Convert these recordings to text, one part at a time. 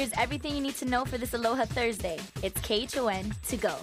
Here's everything you need to know for this Aloha Thursday. It's KHON to go.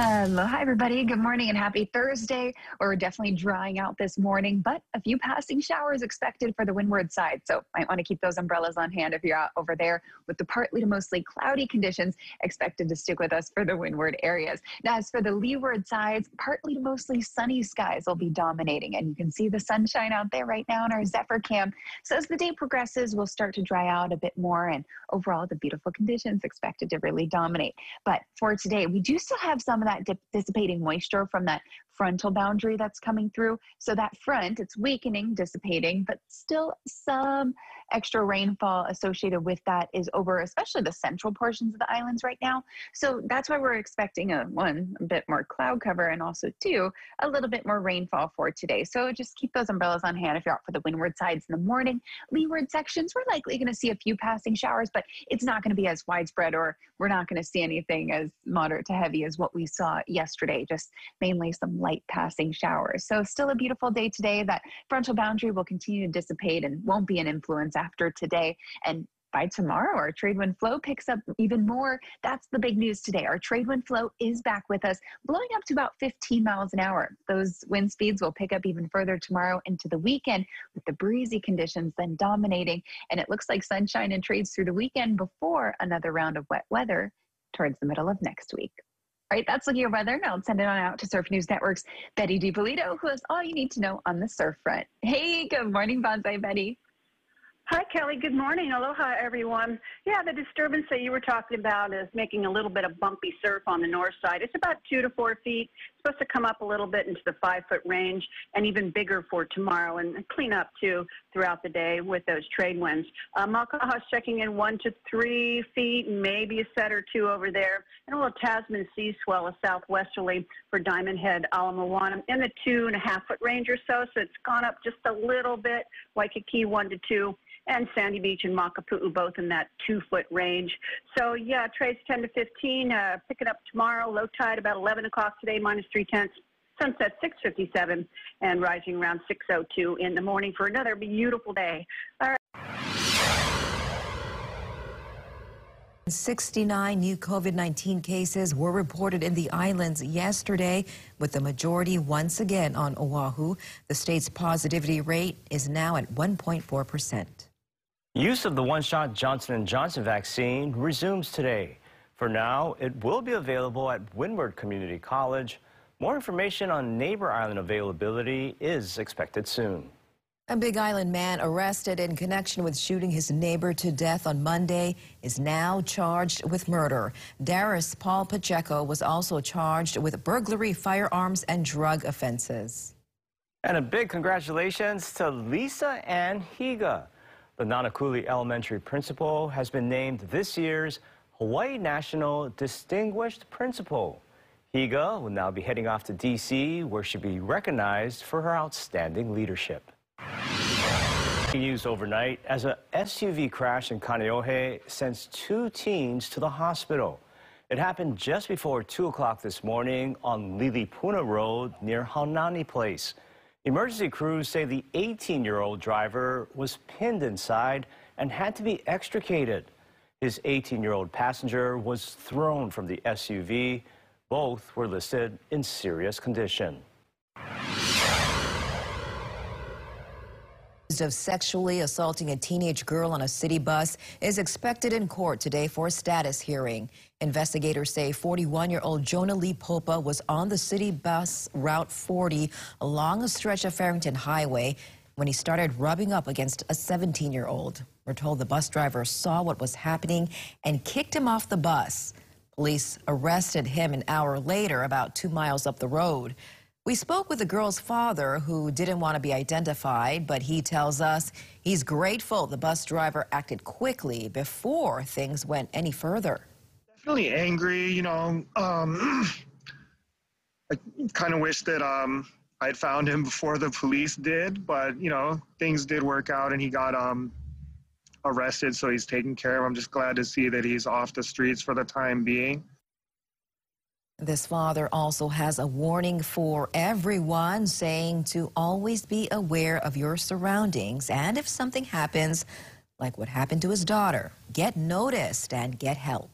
Um, Aloha, everybody. Good morning and happy Thursday. We're definitely drying out this morning, but a few passing showers expected for the windward side. So might want to keep those umbrellas on hand if you're out over there with the partly to mostly cloudy conditions expected to stick with us for the windward areas. Now, as for the leeward sides, partly to mostly sunny skies will be dominating. And you can see the sunshine out there right now in our Zephyr cam. So as the day progresses, we'll start to dry out a bit more. And overall, the beautiful conditions expected to really dominate. But for today, we do still have some of that dissipating moisture from that frontal boundary that's coming through. So that front, it's weakening, dissipating, but still some extra rainfall associated with that is over, especially the central portions of the islands right now. So that's why we're expecting a one, a bit more cloud cover, and also two, a little bit more rainfall for today. So just keep those umbrellas on hand if you're out for the windward sides in the morning. Leeward sections, we're likely going to see a few passing showers, but it's not going to be as widespread, or we're not going to see anything as moderate to heavy as what we saw yesterday. Just mainly some light light passing showers. So still a beautiful day today. That frontal boundary will continue to dissipate and won't be an influence after today. And by tomorrow, our trade wind flow picks up even more. That's the big news today. Our trade wind flow is back with us, blowing up to about 15 miles an hour. Those wind speeds will pick up even further tomorrow into the weekend with the breezy conditions then dominating. And it looks like sunshine and trades through the weekend before another round of wet weather towards the middle of next week. Right, that's looking at weather. Now let's send it on out to Surf News Network's Betty DiPolito, who has all you need to know on the surf front. Hey, good morning, Bonsai Betty. Hi, Kelly. Good morning. Aloha, everyone. Yeah, the disturbance that you were talking about is making a little bit of bumpy surf on the north side. It's about two to four feet. It's supposed to come up a little bit into the five foot range and even bigger for tomorrow and clean up too throughout the day with those trade winds. Uh, Makaha's checking in one to three feet, maybe a set or two over there. And a little Tasman sea swell, a southwesterly for Diamond Head, Ala Moana, in the two and a half foot range or so. So it's gone up just a little bit. Waikiki one to two and Sandy Beach and Makapu'u both in that two foot range. So yeah, trades 10 to 15, uh, pick it up tomorrow. Low tide about 11 o'clock today, minus three tenths. Sunset 657 and rising around 602 in the morning for another beautiful day. All right. 69 new COVID 19 cases were reported in the islands yesterday, with the majority once again on Oahu. The state's positivity rate is now at 1.4 percent. Use of the one-shot Johnson & Johnson vaccine resumes today. For now, it will be available at Windward Community College. More information on Neighbor Island availability is expected soon. A Big Island man arrested in connection with shooting his neighbor to death on Monday is now charged with murder. Darius Paul Pacheco was also charged with burglary, firearms, and drug offenses. And a big congratulations to Lisa Ann Higa. The Nanakuli Elementary principal has been named this year's Hawaii National Distinguished Principal. Higa will now be heading off to D.C., where she'll be recognized for her outstanding leadership. News overnight as a SUV crash in Kaneohe sends two teens to the hospital. It happened just before 2 o'clock this morning on Lilipuna Road near Haunani Place. Emergency crews say the 18-year-old driver was pinned inside and had to be extricated. His 18-year-old passenger was thrown from the SUV. Both were listed in serious condition. Of sexually assaulting a teenage girl on a city bus is expected in court today for a status hearing. Investigators say 41-year-old Jonah Lee Popa was on the city bus Route 40 along a stretch of Farrington Highway when he started rubbing up against a 17-year-old. We're told the bus driver saw what was happening and kicked him off the bus. Police arrested him an hour later about two miles up the road. We spoke with the girl's father who didn't want to be identified, but he tells us he's grateful the bus driver acted quickly before things went any further. Definitely angry, you know. Um, I kind of wish that um, I'd found him before the police did, but, you know, things did work out and he got um, arrested, so he's taken care of. I'm just glad to see that he's off the streets for the time being. This father also has a warning for everyone, saying to always be aware of your surroundings. And if something happens, like what happened to his daughter, get noticed and get help.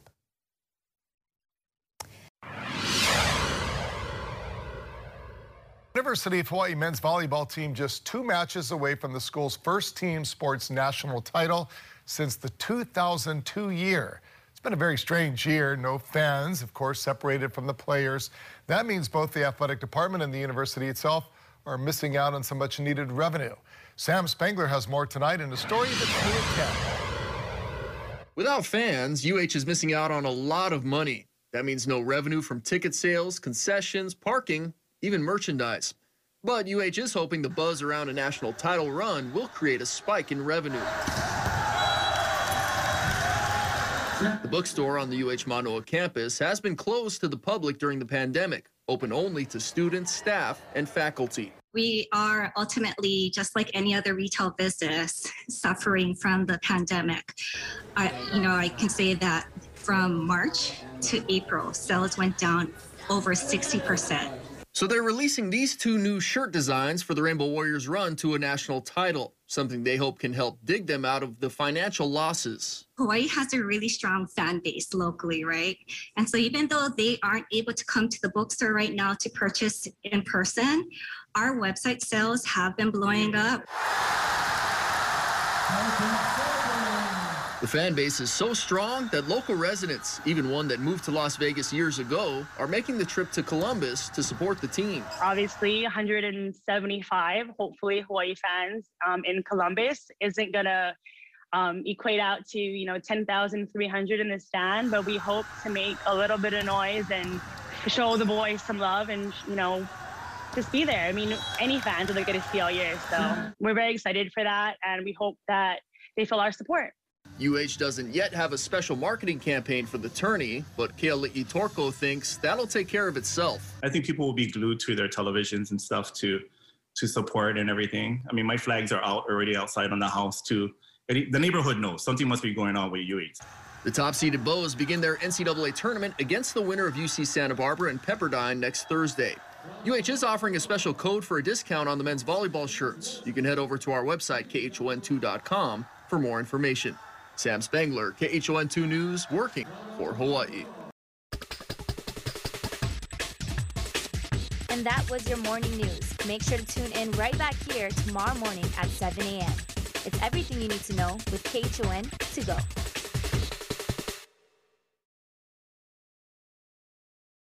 University of Hawaii men's volleyball team just two matches away from the school's first team sports national title since the 2002 year. Been a very strange year. No fans, of course, separated from the players. That means both the athletic department and the university itself are missing out on some much needed revenue. Sam Spangler has more tonight in a story that that's new Without fans, UH is missing out on a lot of money. That means no revenue from ticket sales, concessions, parking, even merchandise. But UH is hoping the buzz around a national title run will create a spike in revenue. The bookstore on the UH Manoa campus has been closed to the public during the pandemic, open only to students, staff, and faculty. We are ultimately, just like any other retail business, suffering from the pandemic. I, you know, I can say that from March to April, sales went down over 60 percent. So they're releasing these two new shirt designs for the Rainbow Warriors run to a national title, something they hope can help dig them out of the financial losses. Hawaii has a really strong fan base locally, right? And so even though they aren't able to come to the bookstore right now to purchase in person, our website sales have been blowing up. The fan base is so strong that local residents, even one that moved to Las Vegas years ago, are making the trip to Columbus to support the team. Obviously, 175, hopefully, Hawaii fans um, in Columbus isn't going to um, equate out to, you know, 10,300 in the stand, but we hope to make a little bit of noise and show the boys some love and, you know, just be there. I mean, any fans are going to see all year. So we're very excited for that, and we hope that they feel our support. UH doesn't yet have a special marketing campaign for the tourney, but Keali'i Torko thinks that'll take care of itself. I think people will be glued to their televisions and stuff to to support and everything. I mean, my flags are out already outside on the house too. The neighborhood knows something must be going on with UH. The top-seeded Bows begin their NCAA tournament against the winner of UC Santa Barbara and Pepperdine next Thursday. UH is offering a special code for a discount on the men's volleyball shirts. You can head over to our website, khon2.com, for more information. Sam Spangler, KHON2 News, working for Hawaii. And that was your morning news. Make sure to tune in right back here tomorrow morning at 7 a.m. It's everything you need to know with KHON to go.